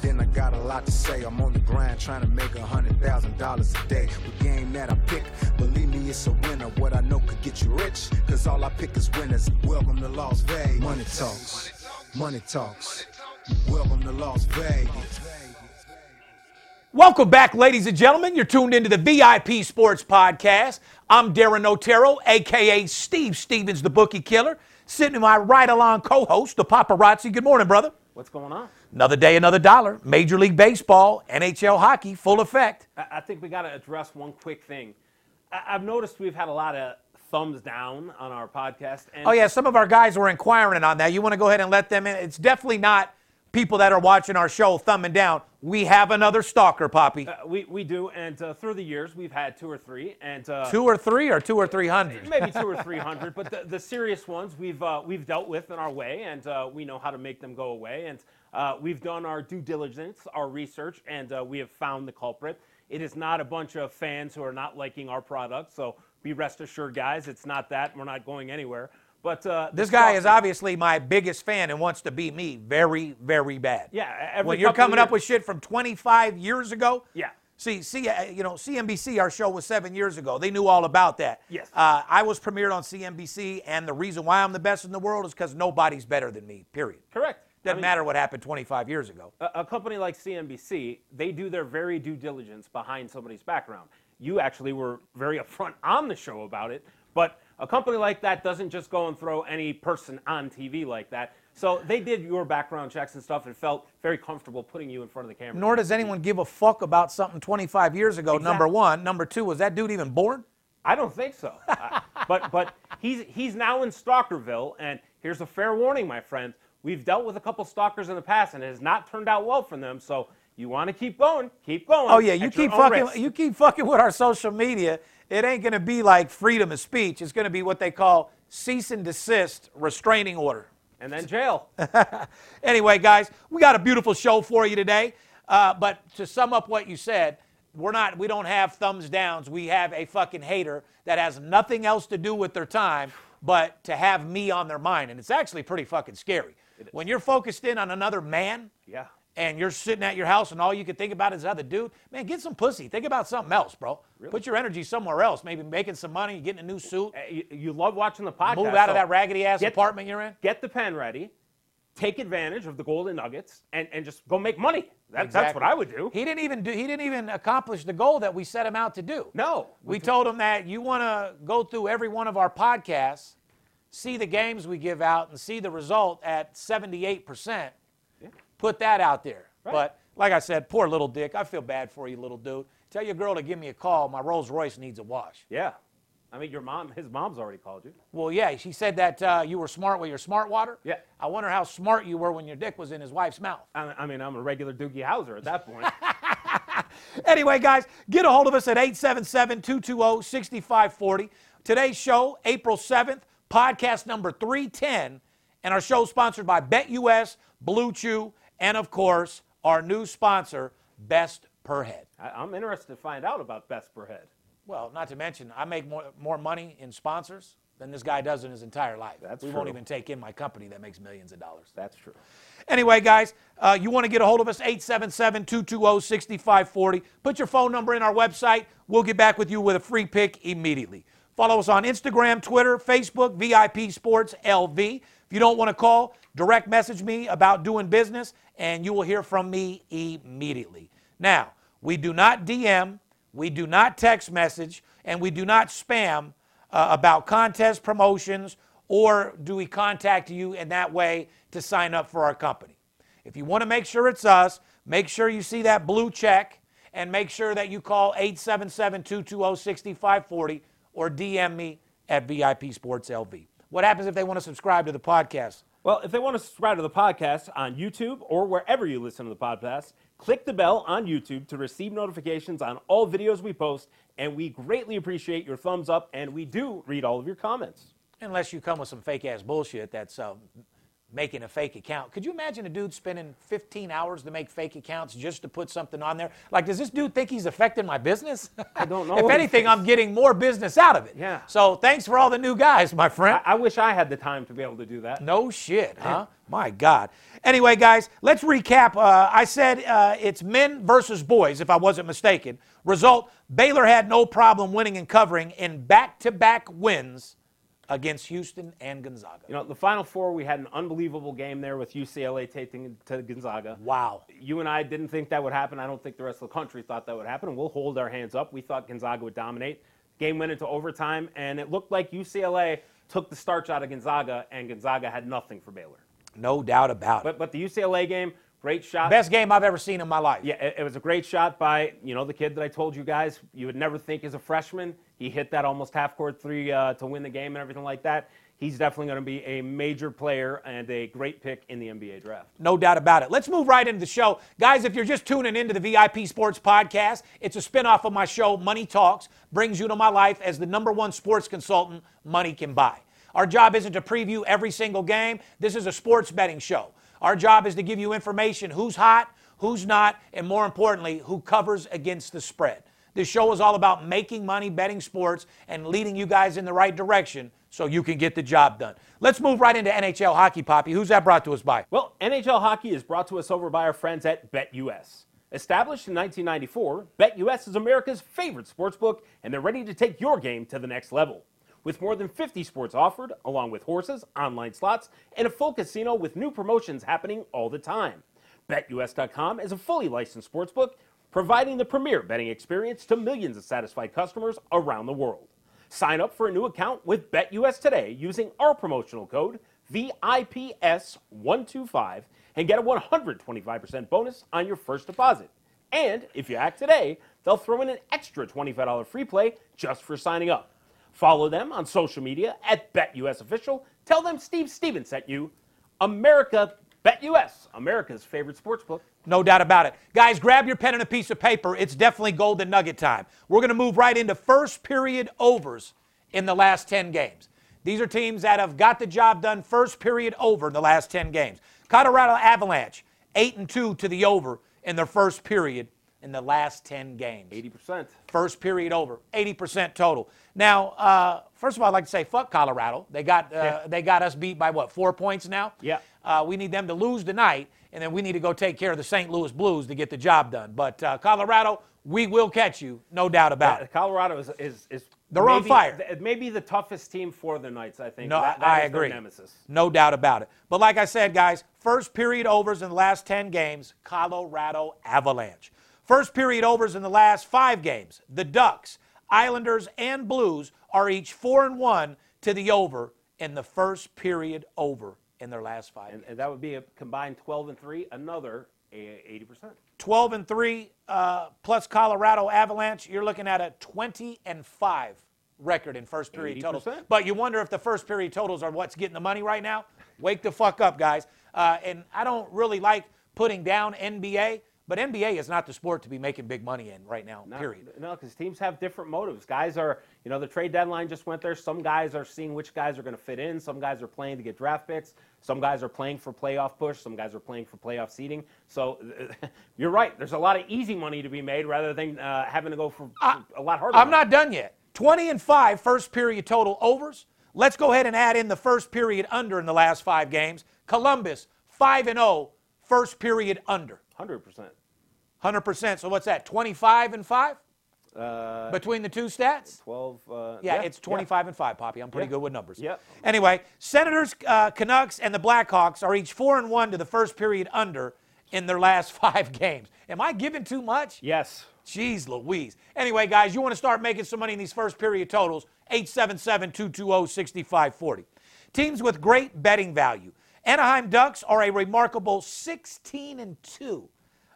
then I got a lot to say. I'm on the grind trying to make a hundred thousand dollars a day. The game that I pick, believe me, it's a winner. What I know could get you rich, cause all I pick is winners. Welcome to Las Vegas. Money talks, money talks. Welcome to Las Vegas. Welcome back, ladies and gentlemen. You're tuned into the VIP Sports Podcast. I'm Darren Otero, aka Steve Stevens, the bookie killer. Sitting in my right along co-host, the paparazzi. Good morning, brother. What's going on? Another day, another dollar. Major League Baseball, NHL hockey, full effect. I, think we got to address one quick thing. I've noticed we've had a lot of thumbs down on our podcast. And Oh yeah, some of our guys were inquiring on that. You want to go ahead and let them in? It's definitely not people that are watching our show thumbing down. We have another stalker, Poppy. uh, we, we do, and uh, through the years we've had two or three, and uh, two or three, or two or three hundred. maybe two or three hundred, but the, the serious ones we've uh, we've dealt with in our way, and uh, we know how to make them go away. And uh, we've done our due diligence, our research, and uh, we have found the culprit. It is not a bunch of fans who are not liking our product, so be rest assured, guys, it's not that. We're not going anywhere. But uh, This guy is obviously my biggest fan and wants to beat me very, very bad. Yeah, when you're coming up with shit from 25 years ago. Yeah. See, see, uh, you know, CNBC, our show was seven years ago. They knew all about that. Yes. Uh, I was premiered on CNBC, and the reason why I'm the best in the world is because nobody's better than me. Period. correct. I Doesn't mean, matter what happened 25 years ago. a, a company like CNBC, they do their very due diligence behind somebody's background. You actually were very upfront on the show about it, but a company like that doesn't just go and throw any person on TV like that. So they did your background checks and stuff and felt very comfortable putting you in front of the camera. Nor does anyone give a fuck about something 25 years ago. Number one. Number two, was that dude even born? I don't think so. Uh, but but he's he's now in Stalkerville, and here's a fair warning, my friend. We've dealt with a couple stalkers in the past, and it has not turned out well for them. So you want to keep going, keep going. Oh yeah, you keep fucking risk. you keep fucking with our social media. It ain't gonna be like freedom of speech. It's gonna be what they call cease and desist restraining order. and then jail. Anyway, guys, we got a beautiful show for you today. Uh, but to sum up what you said, we're not we don't have thumbs downs. We have a fucking hater that has nothing else to do with their time but to have me on their mind, and it's actually pretty fucking scary. When you're focused in on another man, Yeah. and you're sitting at your house and all you can think about is the other dude, man, get some pussy. Think about something else, bro. Put your energy somewhere else. Maybe making some money, getting a new suit, You, you love watching the podcast. move out of that raggedy ass get- apartment you're in. Get the pen ready. Take advantage of the golden nuggets and, and just go make money. That, That's what I would do. He didn't even do. He didn't even accomplish the goal that we set him out to do. No. We told him that you want to go through every one of our podcasts, see the games we give out, and see the result at 78%. Put that out there. But like I said, poor little dick. I feel bad for you, little dude. Tell your girl to give me a call. My Rolls Royce needs a wash. Yeah. I mean, your mom, his mom's already called you. Well, yeah, she said that uh, you were smart with your smart water. Yeah. I wonder how smart you were when your dick was in his wife's mouth. I, I mean, I'm a regular Doogie Howser at that point. Anyway, guys, get a hold of us at 877 220 6540. Today's show, April 7th, podcast number 310. And our show sponsored by BetUS, Blue Chew, and of course, our new sponsor, Best Per Head. I'm interested to find out about best per head. Well, not to mention, I make more, more money in sponsors than this guy does in his entire life. That's we won't even take in my company that makes millions of dollars. That's true. Anyway, guys, uh, you want to get a hold of us, 877 220 6540. Put your phone number in our website. We'll get back with you with a free pick immediately. Follow us on Instagram, Twitter, Facebook, VIP Sports LV. If you don't want to call, direct message me about doing business, and you will hear from me immediately. Now, we do not DM, we do not text message, and we do not spam uh, about contest promotions or do we contact you in that way to sign up for our company. If you want to make sure it's us, make sure you see that blue check and make sure that you call 877 220 6540 or DM me at VIP Sports LV. What happens if they want to subscribe to the podcast? Well, if they want to subscribe to the podcast on YouTube or wherever you listen to the podcast, click the bell on YouTube to receive notifications on all videos we post. And we greatly appreciate your thumbs up, and we do read all of your comments. Unless you come with some fake ass bullshit that's uh, making a fake account. Could you imagine a dude spending 15 hours to make fake accounts just to put something on there? Like, does this dude think he's affecting my business? I don't know if anything. I'm getting more business out of it. Yeah. So thanks for all the new guys, my friend. I, I wish I had the time to be able to do that. No shit, huh? My God. Anyway, guys, let's recap. Uh, I said uh, it's men versus boys, if I wasn't mistaken. Result Baylor had no problem winning and covering in back to back wins against Houston and Gonzaga. You know, the Final Four, we had an unbelievable game there with UCLA taking to Gonzaga. Wow. You and I didn't think that would happen. I don't think the rest of the country thought that would happen, and we'll hold our hands up. We thought Gonzaga would dominate. Game went into overtime, and it looked like UCLA took the starch out of Gonzaga, and Gonzaga had nothing for Baylor. No doubt about it. But but the UCLA game, great shot. Best game I've ever seen in my life. Yeah, it, it was a great shot by you know the kid that I told you guys you would never think is a freshman. He hit that almost half court three uh, to win the game and everything like that. He's definitely going to be a major player and a great pick in the NBA draft. No doubt about it. Let's move right into the show. Guys, if you're just tuning into the VIP Sports Podcast, it's a spinoff of my show, Money Talks, brings you to my life as the number one sports consultant money can buy. Our job isn't to preview every single game. This is a sports betting show. Our job is to give you information who's hot, who's not, and more importantly, who covers against the spread. This show is all about making money betting sports and leading you guys in the right direction so you can get the job done. Let's move right into NHL hockey, Poppy. Who's that brought to us by? Well, NHL hockey is brought to us over by our friends at BetUS. Established in 1994, BetUS is America's favorite sports book, and they're ready to take your game to the next level. With more than 50 sports offered, along with horses, online slots, and a full casino with new promotions happening all the time. BetUS.com is a fully licensed sportsbook, providing the premier betting experience to millions of satisfied customers around the world. Sign up for a new account with BetUS today using our promotional code VIPS125 and get a 125% bonus on your first deposit. And if you act today, they'll throw in an extra $25 free play just for signing up. Follow them on social media at BetUS Official. Tell them Steve Stevens sent you. America BetUS, America's favorite sports book. No doubt about it. Guys, grab your pen and a piece of paper. It's definitely golden nugget time. We're going to move right into first period overs in the last 10 games. These are teams that have got the job done first period over in the last 10 games. Colorado Avalanche, 8 and 2 to the over in their first period in the last 10 games. 80%. First period over, 80% total. Now, uh, first of all, I'd like to say fuck Colorado. They got uh, Yeah. they got us beat by what four points now. Yeah. Uh, we need them to lose tonight, and then we need to go take care of the St. Louis Blues to get the job done. But uh, Colorado, we will catch you, no doubt about it. Colorado is, is, is They're on maybe- fire. th- Maybe the toughest team for the Knights, I think. No, That- I, that I agree. nemesis. No doubt about it. But like I said, guys, first period overs in the last 10 games, Colorado Avalanche. First period overs in the last five games, the Ducks, Islanders, and Blues are each four and one to the over in the first period over in their last five. And, and that would be a combined 12 and 3, another 80%. 12 and 3 uh, plus Colorado Avalanche, you're looking at a 20 and 5 record in first period totals. 80%. But you wonder if the first period totals are what's getting the money right now? Wake the fuck up, guys. Uh, and I don't really like putting down NBA, but NBA is not the sport to be making big money in right now, No, period. No, because teams have different motives. Guys are, you know, the trade deadline just went there. Some guys are seeing which guys are going to fit in. Some guys are playing to get draft picks. Some guys are playing for playoff push. Some guys are playing for playoff seeding. So you're right. There's a lot of easy money to be made rather than uh, having to go for, for a lot harder. I'm money. not done yet. 20 and 5 first period total overs. Let's go ahead and add in the first period under in the last five games. Columbus, 5 and 0, first period under. 100%. 100%. So what's that? 25 and 5 Uh, between the two stats? 12. Uh, Yeah, it's 25 and 5, Poppy. I'm pretty Yeah. good with numbers. Yep. Anyway, Senators, uh, Canucks, and the Blackhawks are each 4 and 1 to the first period under in their last five games. Am I giving too much? Yes. Jeez Louise. Anyway, guys, you want to start making some money in these first period totals? 877 220 6540. Teams with great betting value. Anaheim Ducks are a remarkable 16 and 2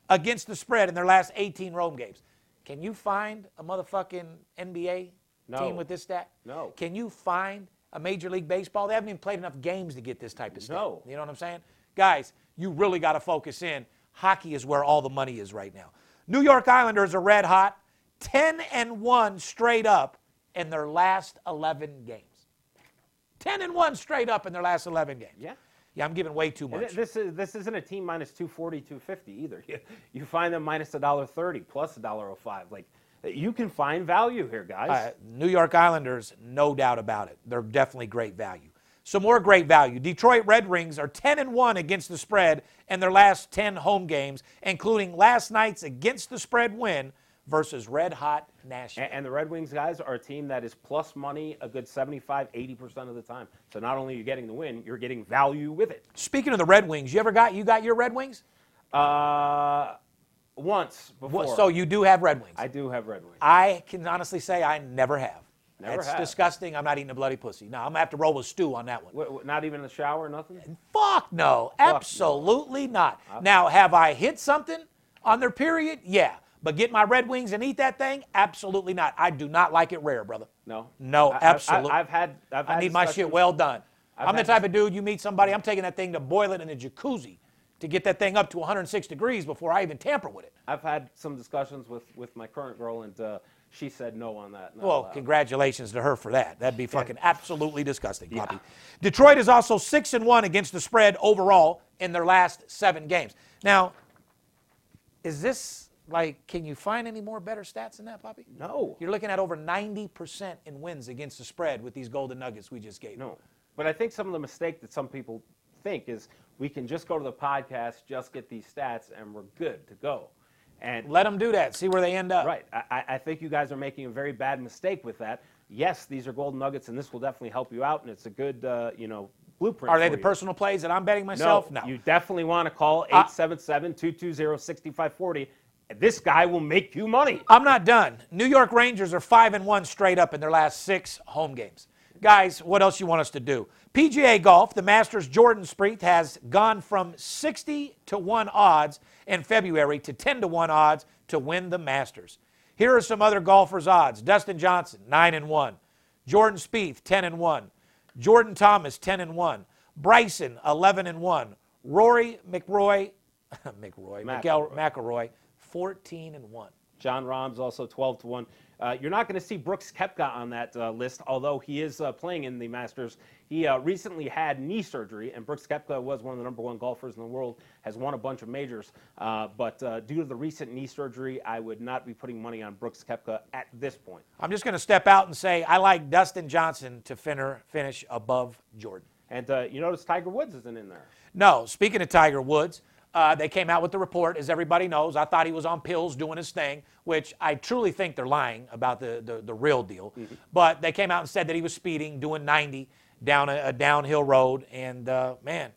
against the spread in their last 18 Rome games. Can you find a motherfucking NBA No. team with this stat? No. Can you find a Major League Baseball? They haven't even played enough games to get this type of stat. No. You know what I'm saying? Guys, you really got to focus in. Hockey is where all the money is right now. New York Islanders are red hot, 10 and 1 straight up in their last 11 games. 10 and 1 straight up in their last 11 games. Yeah. Yeah, I'm giving way too much. This is this isn't a team minus 240, 250 either. You, you find them minus a dollar thirty plus a dollar oh five. Like you can find value here, guys. Uh, New York Islanders, no doubt about it. They're definitely great value. Some more great value. Detroit Red Wings are 10 and 1 against the spread in their last 10 home games, including last night's against the spread win versus Red Hot Nashville. And, and the Red Wings guys are a team that is plus money a good 75, 80% of the time. So not only are you getting the win, you're getting value with it. Speaking of the Red Wings, you ever got you got your Red Wings? Uh, once before. So you do have Red Wings. I do have Red Wings. I can honestly say I never have. Never That's have. disgusting. I'm not eating a bloody pussy. No, I'm gonna have to roll with stew on that one. What, what, not even in the shower, nothing? Fuck no, no. absolutely not. Now, have I hit something on their period? Yeah. But get my Red Wings and eat that thing? Absolutely not. I do not like it rare, brother. No. No, I- I- absolutely. I, have had. I've I need my shit well done. I've I'm the type of dude you meet somebody, I'm taking that thing to boil it in a jacuzzi to get that thing up to 106 degrees before I even tamper with it. I've had some discussions with, with my current girl, and uh, she said no on that. Well, allowed. congratulations to her for that. That'd be fucking absolutely disgusting, Poppy. Detroit is also six and one against the spread overall in their last seven games. Now, is this like? Can you find any more better stats than that, Poppy? No. You're looking at over 90% in wins against the spread with these Golden Nuggets we just gave. No. But I think some of the mistake that some people think is we can just go to the podcast, just get these stats, and we're good to go. And Let them do that. See where they end up. right, I, I- think you guys are making a very bad mistake with that. Yes, these are golden nuggets, and this will definitely help you out, and it's a good, uh, you know, blueprint. Are they the you. personal plays that I'm betting myself? No. you definitely want to call 877-220-6540. This guy will make you money. I'm not done. New York Rangers are 5 and 1 straight up in their last 6 home games. Guys, what else you want us to do? PGA Golf, the Masters Jordan Spieth has gone from 60 to 1 odds in February to 10 to 1 odds to win the Masters. Here are some other golfers' odds. Dustin Johnson, 9 and 1. Jordan Spieth, 10 and 1. Jordan Thomas, 10 and 1. Bryson, 11 and 1. Rory McRoy, McRoy, McIlroy, 14 and 1. Jon Rahm's also 12 to 1. Uh, you're not going to see Brooks Koepka on that uh, list, although he is uh, playing in the Masters. He uh, recently had knee surgery, and Brooks Koepka was one of the number one golfers in the world, has won a bunch of majors. Uh, but uh, due to the recent knee surgery, I would not be putting money on Brooks Koepka at this point. I'm just going to step out and say I like Dustin Johnson to finner, finish above Jordan. And uh, you notice Tiger Woods isn't in there. No, speaking of Tiger Woods, uh, they came out with the report, as everybody knows. I thought he was on pills doing his thing, which I truly think they're lying about the, the, the real deal. But they came out and said that he was speeding, doing 90 down a, a downhill road. And uh, man,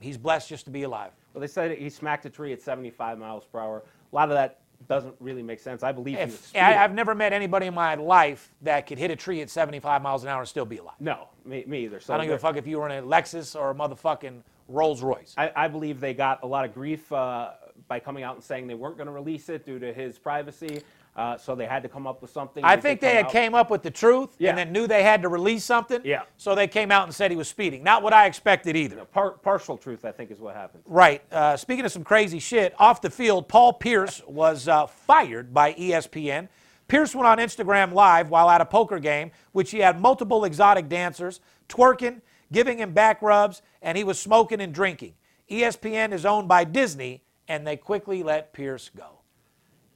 he's blessed just to be alive. Well, they said he smacked a tree at 75 miles per hour. A lot of that doesn't really make sense. I believe he was If. I, I've never met anybody in my life that could hit a tree at 75 miles an hour and still be alive. no, me, me either. So I don't give a fuck if you were in a Lexus or a motherfucking Rolls Royce. I, I believe they got a lot of grief uh, by coming out and saying they weren't going to release it due to his privacy. Uh, so they had to come up with something. I think they had out? came up with the truth Yeah. and then knew they had to release something. Yeah. So they came out and said he was speeding. Not what I expected either. Par- partial truth, I think, is what happened. Right. Uh, speaking of some crazy shit, off the field, Paul Pierce was uh, fired by ESPN. Pierce went on Instagram Live while at a poker game, which he had multiple exotic dancers twerking, giving him back rubs, and he was smoking and drinking. ESPN is owned by Disney, and they quickly let Pierce go.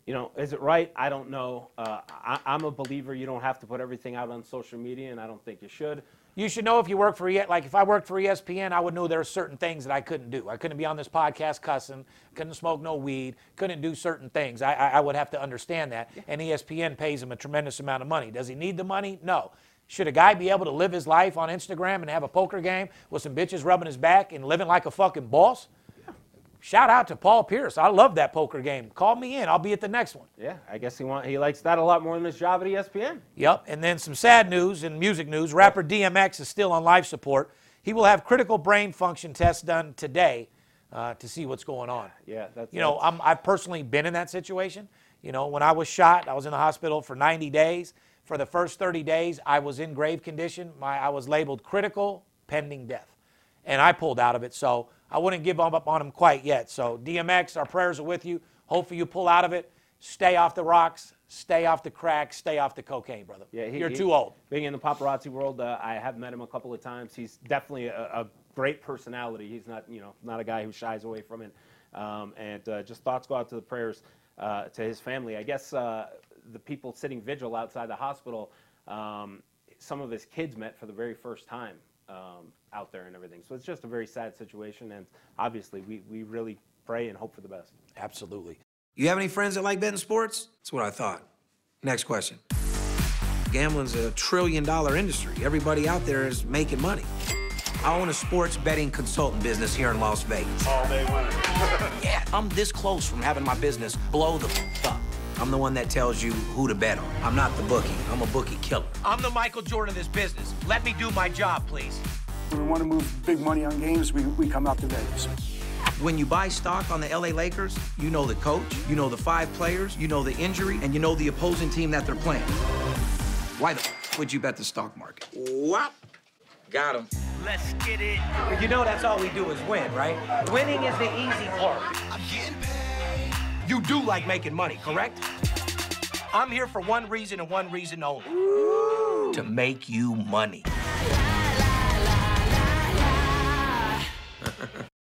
You know, is it right? I don't know. Uh, I, I'm a believer you don't have to put everything out on social media, and I don't think you should. You should know if you work for E like if I worked for ESPN, I would know there are certain things that I couldn't do. I couldn't be on this podcast cussing, couldn't smoke no weed, couldn't do certain things. I, I, I would have to understand that. And ESPN pays him a tremendous amount of money. Does he need the money? No. Should a guy be able to live his life on Instagram and have a poker game with some bitches rubbing his back and living like a fucking boss? Shout out to Paul Pierce. I love that poker game. Call me in. I'll be at the next one. Yeah, I guess he want he likes that a lot more than his job at ESPN. Yep. And then some sad news and music news. Rapper DMX is still on life support. He will have critical brain function tests done today uh, to see what's going on. Yeah, that's You know, that's- I'm, I've personally been in that situation. You know, when I was shot, I was in the hospital for 90 days. For the first 30 days, I was in grave condition. My, I was labeled critical pending death. And I pulled out of it. So I wouldn't give up on him quite yet. So, DMX, our prayers are with you. Hopefully, you pull out of it. stay off the rocks, stay off the crack, stay off the cocaine, brother. Yeah, he- You're he- too old. Being in the paparazzi world, uh, I have met him a couple of times. He's definitely a, a great personality. He's not, you know, not a guy who shies away from it. Um, and uh, just thoughts go out to the prayers uh, to his family. I guess uh, the people sitting vigil outside the hospital, um, some of his kids met for the very first time um, out there and everything. So it's just a very sad situation. And obviously, we, we really pray and hope for the best. Absolutely. You have any friends that like betting sports? That's what I thought. Next question. Gambling's a trillion dollar industry. Everybody out there is making money. I own a sports betting consultant business here in Las Vegas. All day winner. Yeah, I'm this close from having my business blow the f- up. I'm the one that tells you who to bet on. I'm not the bookie. I'm a bookie killer. I'm the Michael Jordan of this business. Let me do my job, please. When we want to move big money on games, we, we come out to Vegas. When you buy stock on the LA Lakers, you know the coach, you know the five players, you know the injury, and you know the opposing team that they're playing. Why the f- would you bet the stock market? Whop. Got him. Let's get it. You know that's all we do is win, right? Winning is the easy part. You do like making money, correct? I'm here for one reason and one reason only. To make you money.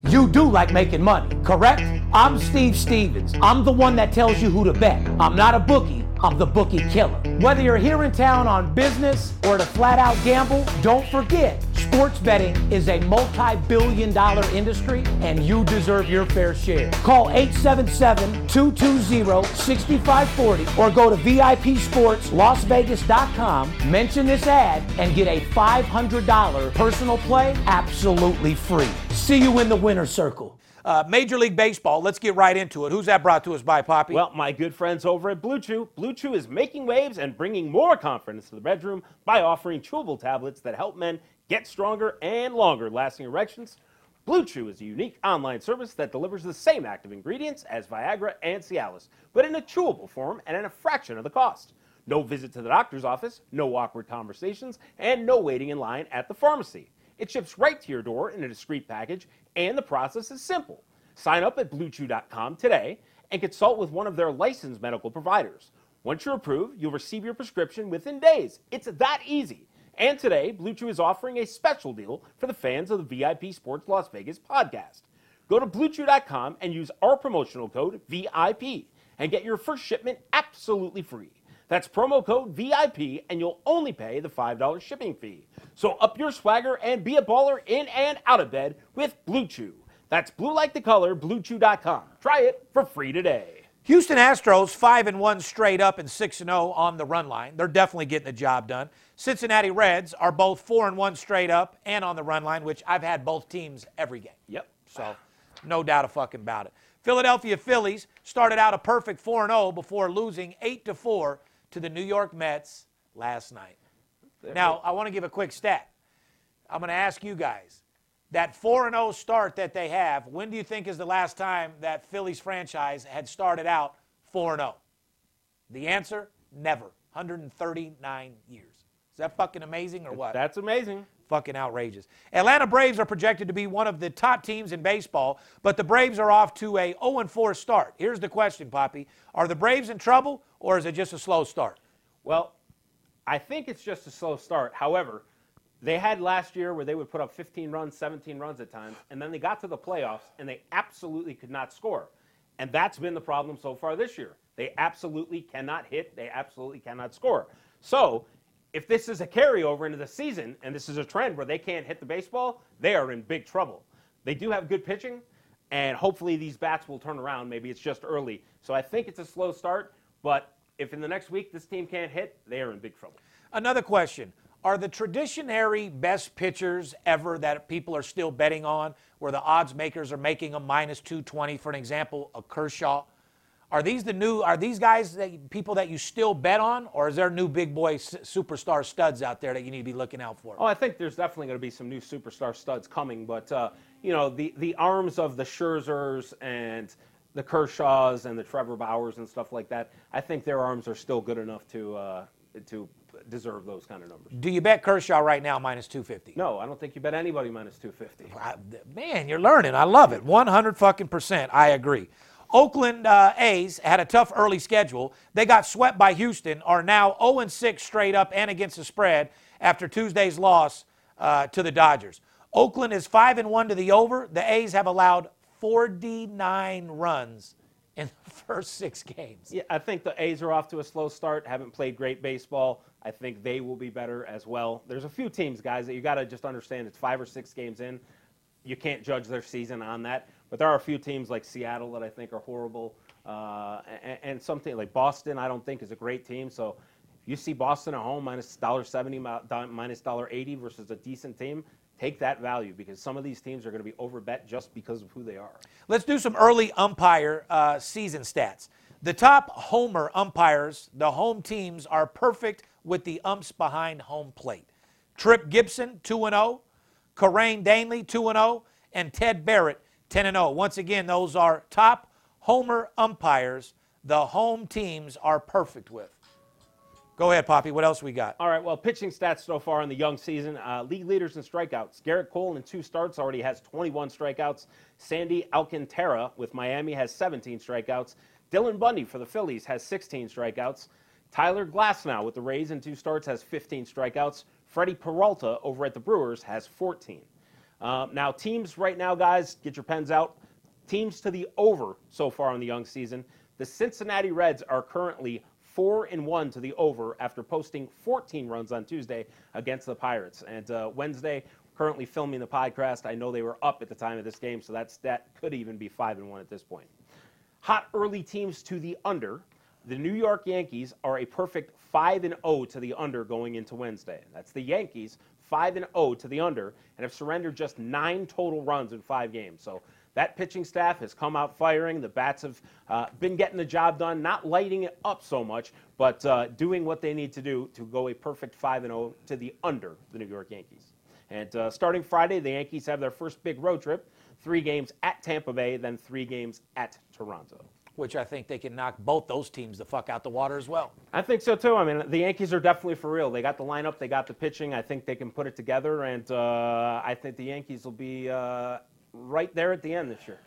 You do like making money, correct? I'm Steve Stevens. I'm the one that tells you who to bet. I'm not a bookie, I'm the bookie killer. Whether you're here in town on business or to flat out gamble, don't forget sports betting is a multi billion dollar industry and you deserve your fair share. Call 877 220 6540 or go to VIPSportsLasVegas.com, mention this ad, and get a $500 personal play absolutely free. See you in the winner's circle. Uh, Major League Baseball, let's get right into it. Who's that brought to us by, Poppy? Well, my good friends over at Blue Chew, Blue Chew is making waves and bringing more confidence to the bedroom by offering chewable tablets that help men get stronger and longer lasting erections. Blue Chew is a unique online service that delivers the same active ingredients as Viagra and Cialis, but in a chewable form and at a fraction of the cost. No visit to the doctor's office, no awkward conversations, and no waiting in line at the pharmacy. It ships right to your door in a discreet package, and the process is simple. Sign up at bluechew.com today and consult with one of their licensed medical providers. Once you're approved, you'll receive your prescription within days. It's that easy. And today, Blue Chew is offering a special deal for the fans of the VIP Sports Las Vegas podcast. Go to bluechew.com and use our promotional code VIP and get your first shipment absolutely free. That's promo code VIP, and you'll only pay the $5 shipping fee. So up your swagger and be a baller in and out of bed with Blue Chew. That's blue like the color, bluechew.com. Try it for free today. Houston Astros five and one straight up and six and zero on the run line. They're definitely getting the job done. Cincinnati Reds are both four and one straight up and on the run line, which I've had both teams every game. Yep. So, no doubt a fucking about it. Philadelphia Phillies started out a perfect 4 and 0 before losing 8 to 4 to the New York Mets last night. Now, I want to give a quick stat. I'm going to ask you guys that 4 0 start that they have, when do you think is the last time that Phillies franchise had started out 4 0? The answer never. 139 years. Is that fucking amazing or what? That's amazing. fucking outrageous. Atlanta Braves are projected to be one of the top teams in baseball, but the Braves are off to a 0 4 start. Here's the question, Poppy. Are the Braves in trouble or is it just a slow start? Well, I think it's just a slow start. However, they had last year where they would put up 15 runs, 17 runs at times, and then they got to the playoffs and they absolutely could not score. And that's been the problem so far this year. They absolutely cannot hit, they absolutely cannot score. So, if this is a carryover into the season and this is a trend where they can't hit the baseball, they are in big trouble. They do have good pitching, and hopefully these bats will turn around. Maybe it's just early. So I think it's a slow start, but if in the next week this team can't hit, they are in big trouble. Another question. Are the traditionary best pitchers ever that people are still betting on, where the odds makers are making them minus 220, for an example, a Kershaw? Are these the new, are these guys that people that you still bet on, or is there new big boy superstar studs out there that you need to be looking out for? Oh, I think there's definitely going to be some new superstar studs coming, but uh, you know the the arms of the Scherzers and the Kershaws and the Trevor Bauers and stuff like that. I think their arms are still good enough to uh, to deserve those kind of numbers. Do you bet Kershaw right now minus 250? No, I don't think you bet anybody minus 250. I- Man, you're learning. I love it. 100 fucking percent. I agree. Oakland uh, A's had a tough early schedule. They got swept by Houston, are now 0 6 straight up and against the spread after Tuesday's loss uh, to the Dodgers. Oakland is 5 and 1 to the over. The A's have allowed 49 runs in the first six games. Yeah, I think the A's are off to a slow start, haven't played great baseball. I think they will be better as well. There's a few teams, guys, that you got to just understand it's five or six games in. You can't judge their season on that. But there are a few teams like Seattle that I think are horrible. Uh, and, and something like Boston, I don't think is a great team. So if you see Boston at home minus $1.70, minus $1.80 versus a decent team, take that value because some of these teams are going to be overbet just because of who they are. Let's do some early umpire uh, season stats. The top homer umpires, the home teams, are perfect with the umps behind home plate. Tripp Gibson, 2 0. Kerwin Danley, 2 0. And Ted Barrett, 10 0. Once again, those are top homer umpires the home teams are perfect with. Go ahead, Poppy. What else we got? All right. Well, pitching stats so far in the young season. Uh, league leaders in strikeouts. Gerrit Cole in two starts already has 21 strikeouts. Sandy Alcantara with Miami has 17 strikeouts. Dylan Bundy for the Phillies has 16 strikeouts. Tyler Glasnow with the Rays in two starts has 15 strikeouts. Freddie Peralta over at the Brewers has 14. Uh, now, teams right now, guys, get your pens out. Teams to the over so far in the young season. The Cincinnati Reds are currently four and one to the over after posting 14 runs on Tuesday against the Pirates. And uh, Wednesday, currently filming the podcast, I know they were up at the time of this game, so that could even be five and one at this point. Hot early teams to the under. The New York Yankees are a perfect 5 and 0 to the under going into Wednesday. That's the Yankees 5 and 0 to the under and have surrendered just 9 total runs in 5 games. So that pitching staff has come out firing. The bats have uh, been getting the job done, not lighting it up so much, but uh, doing what they need to do to go a perfect 5 and 0 to the under the New York Yankees. And uh, starting Friday, the Yankees have their first big road trip three games at Tampa Bay, then three games at Toronto. Which I think they can knock both those teams the fuck out the water as well. I think so too. I mean, the Yankees are definitely for real. They got the lineup, they got the pitching. I think they can put it together, and uh, I think the Yankees will be uh, right there at the end this year.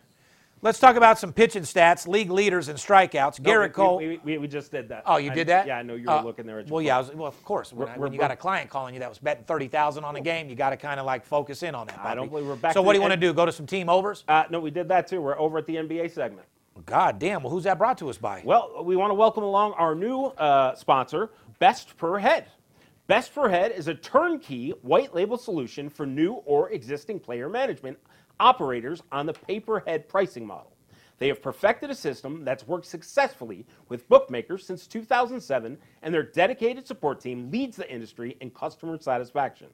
Let's talk about some pitching stats, league leaders and strikeouts. No, Gerrit we, Cole. We, we, we, just did that. Oh, you I, did that? Yeah, I know you were uh, looking there. At well, yeah, was, well, of course. When, I, when you got a client calling you that was betting thirty thousand on a game, you got to kind of like focus in on that. I don't believe we're back So what do you want to do? Go to some team overs? Uh, no, we did that too. We're over at the NBA segment. God damn. Well, who's that brought to us by? Well, we want to welcome along our new uh, sponsor, Best Per Head. Best Per Head is a turnkey white label solution for new or existing player management operators on the paperhead pricing model. They have perfected a system that's worked successfully with bookmakers since 2007, and their dedicated support team leads the industry in customer satisfaction.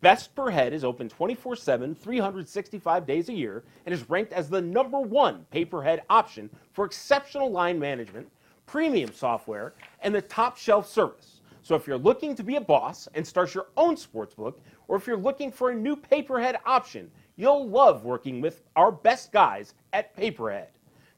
Best Per Head is open 24 7, 365 days a year, and is ranked as the number one paperhead option for exceptional line management, premium software, and the top shelf service. So if you're looking to be a boss and start your own sportsbook, or if you're looking for a new paperhead option, you'll love working with our best guys at Paperhead.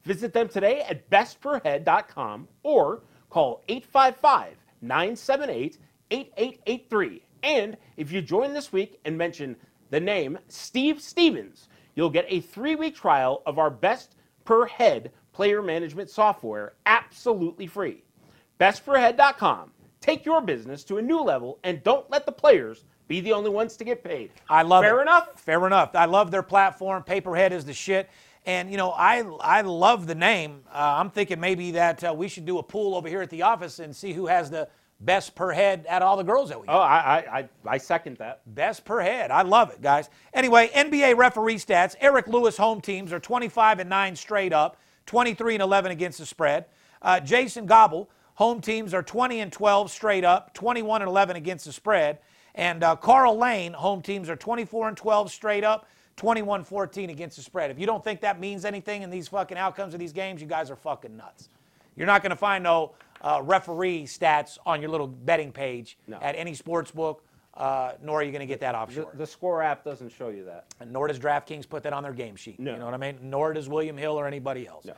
Visit them today at bestperhead.com or call 855 978 8883. And if you join this week and mention the name Steve Stevens, you'll get a three week trial of our Best Per Head player management software absolutely free. Bestperhead.com. Take your business to a new level and don't let the players be the only ones to get paid. I love Fair it. enough? Fair enough. I love their platform. Paperhead is the shit. And you know, I I love the name. Uh, I'm thinking maybe that uh, we should do a pool over here at the office and see who has the best per head at all the girls that we got. Oh, I, I, I, I second that. Best per head. I love it, guys. Anyway, NBA referee stats. Eric Lewis home teams are 25 and 9 straight up, 23 and 11 against the spread. Uh, Jacyn Goble home teams are 20 and 12 straight up, 21 and 11 against the spread. And uh, Carl Lane home teams are 24 and 12 straight up, 21 14 against the spread. If you don't think that means anything in these fucking outcomes of these games, you guys are fucking nuts. You're not going to find no uh, referee stats on your little betting page No. at any sports book, uh, nor are you going to get that The, offshore. the score app doesn't show you that. And nor does DraftKings put that on their game sheet. No. You know what I mean? Nor does William Hill or anybody else. No.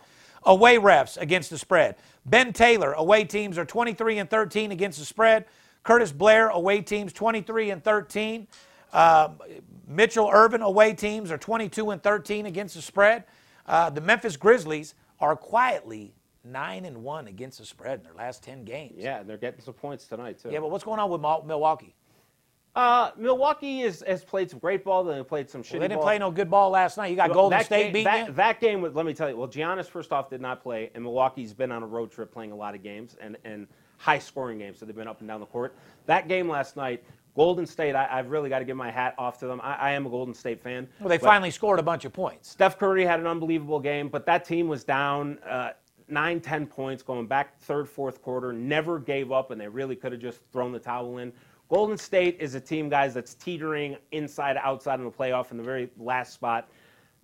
Away refs against the spread. Ben Taylor, away teams are 23 and 13 against the spread. Curtis Blair, away teams 23 and 13. Um, Mitchell Ervin, away teams are 22 and 13 against the spread. Uh, the Memphis Grizzlies, are quietly nine and one against the spread in their last ten games. Yeah, and they're getting some points tonight too. Yeah, but what's going on with Milwaukee? Uh, Milwaukee is, has played some great ball. They played some shitty Well, they didn't ball. play no good ball last night. You got Well, Golden State beating that, you. that game was, let me tell you, well, Giannis first off did not play, and Milwaukee's been on a road trip playing a lot of games and, and high scoring games, so they've been up and down the court. That game last night, Golden State, I, I've really got to give my hat off to them. I, I am a Golden State fan. well, they finally scored a bunch of points. Steph Curry had an unbelievable game, but that team was down uh, nine, ten points going back third, fourth quarter, never gave up, and they really could have just thrown the towel in. Golden State is a team, guys, that's teetering inside, outside in the playoff in the very last spot.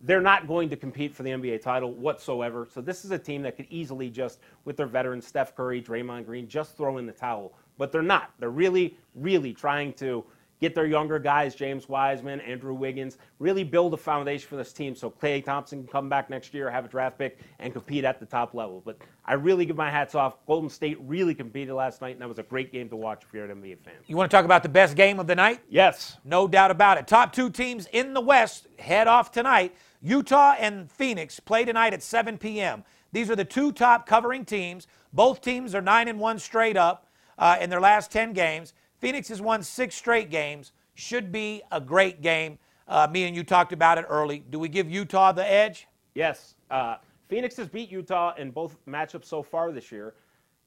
They're not going to compete for the NBA title whatsoever. So this is a team that could easily just, with their veterans, Steph Curry, Draymond Green, just throw in the towel. But they're not. They're really, really trying to get their younger guys, James Wiseman, Andrew Wiggins, really build a foundation for this team so Klay Thompson can come back next year, have a draft pick, and compete at the top level. But I really give my hats off. Golden State really competed last night, and that was a great game to watch if you're an NBA fan. You want to talk about the best game of the night? Yes. No doubt about it. Top two teams in the West head off tonight. Utah and Phoenix play tonight at 7 p.m. These are the two top covering teams. Both teams are 9 and 1 straight up uh, in their last 10 games. Phoenix has won six straight games. Should be a great game. Uh, me and you talked about it early. Do we give Utah the edge? Yes. Uh, Phoenix has beat Utah in both matchups so far this year.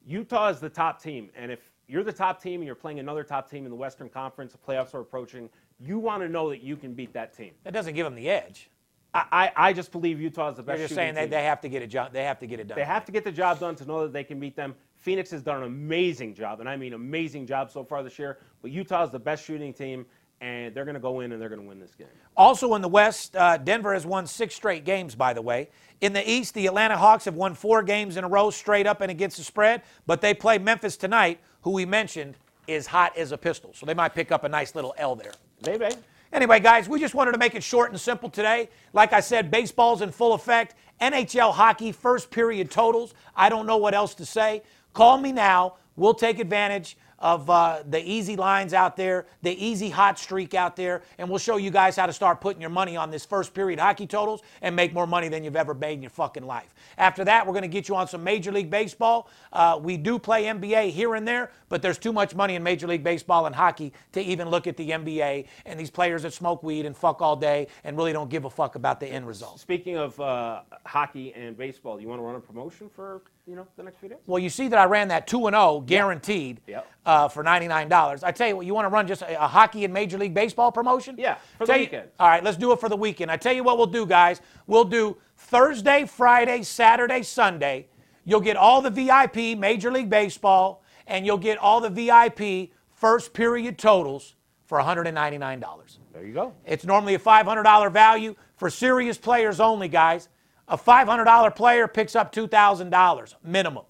Utah is the top team, and if you're the top team and you're playing another top team in the Western Conference, the playoffs are approaching, you want to know that you can beat that team. That doesn't give them the edge. I, I, I just believe Utah is the best You're just saying team. they have to get it. jo- They have to get it done. They have to get the job done to know that they can beat them. Phoenix has done an amazing job, and I mean amazing job so far this year. But Utah is the best shooting team, and they're going to go in and they're going to win this game. Also in the West, uh, Denver has won six straight games, by the way. In the East, the Atlanta Hawks have won four games in a row straight up and against the spread, but they play Memphis tonight, who we mentioned is hot as a pistol. So they might pick up a nice little L there. Maybe. Anyway, guys, we just wanted to make it short and simple today. Like I said, baseball's in full effect. NHL hockey, first period totals. I don't know what else to say. Call me now. We'll take advantage of uh, the easy lines out there, the easy hot streak out there, and we'll show you guys how to start putting your money on this first period hockey totals and make more money than you've ever made in your fucking life. After that, we're going to get you on some Major League Baseball. Uh, we do play NBA here and there, but there's too much money in Major League Baseball and hockey to even look at the NBA and these players that smoke weed and fuck all day and really don't give a fuck about the end result. Speaking of uh, hockey and baseball, you want to run a promotion for you know the next few days? Well, you see that I ran that 2 and 0 guaranteed Yep. uh, for $99. I tell you what, you want to run just a, a hockey and Major League Baseball promotion? Yeah, for the Tell you- weekend. all right, let's do it for the weekend. I tell you what we'll do, guys. We'll do Thursday, Friday, Saturday, Sunday. You'll get all the VIP Major League Baseball, and you'll get all the VIP first period totals for $199. There you go. It's normally a $500 value for serious players only, guys. A $500 player picks up $2,000 minimum.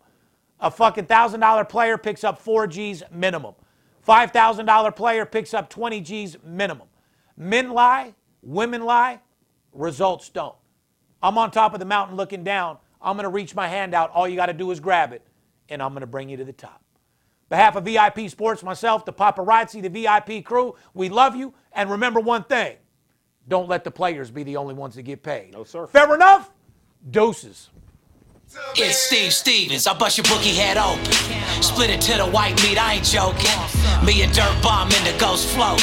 A fucking $1,000 player picks up 4 G's minimum. $5,000 player picks up 20 G's minimum. Men lie, women lie, results don't. I'm on top of the mountain looking down. I'm going to reach my hand out. All you got to do is grab it, and I'm going to bring you to the top. Behalf of VIP Sports, myself, the paparazzi, the VIP crew, we love you. And remember one thing don't let the players be the only ones that get paid. No, sir. Fair enough? Doses. It's Steve Stevens. I bust your bookie head open. Split it to the white meat, I ain't joking. Me and Dirt Bomb in the ghost float.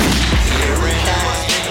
Here and I.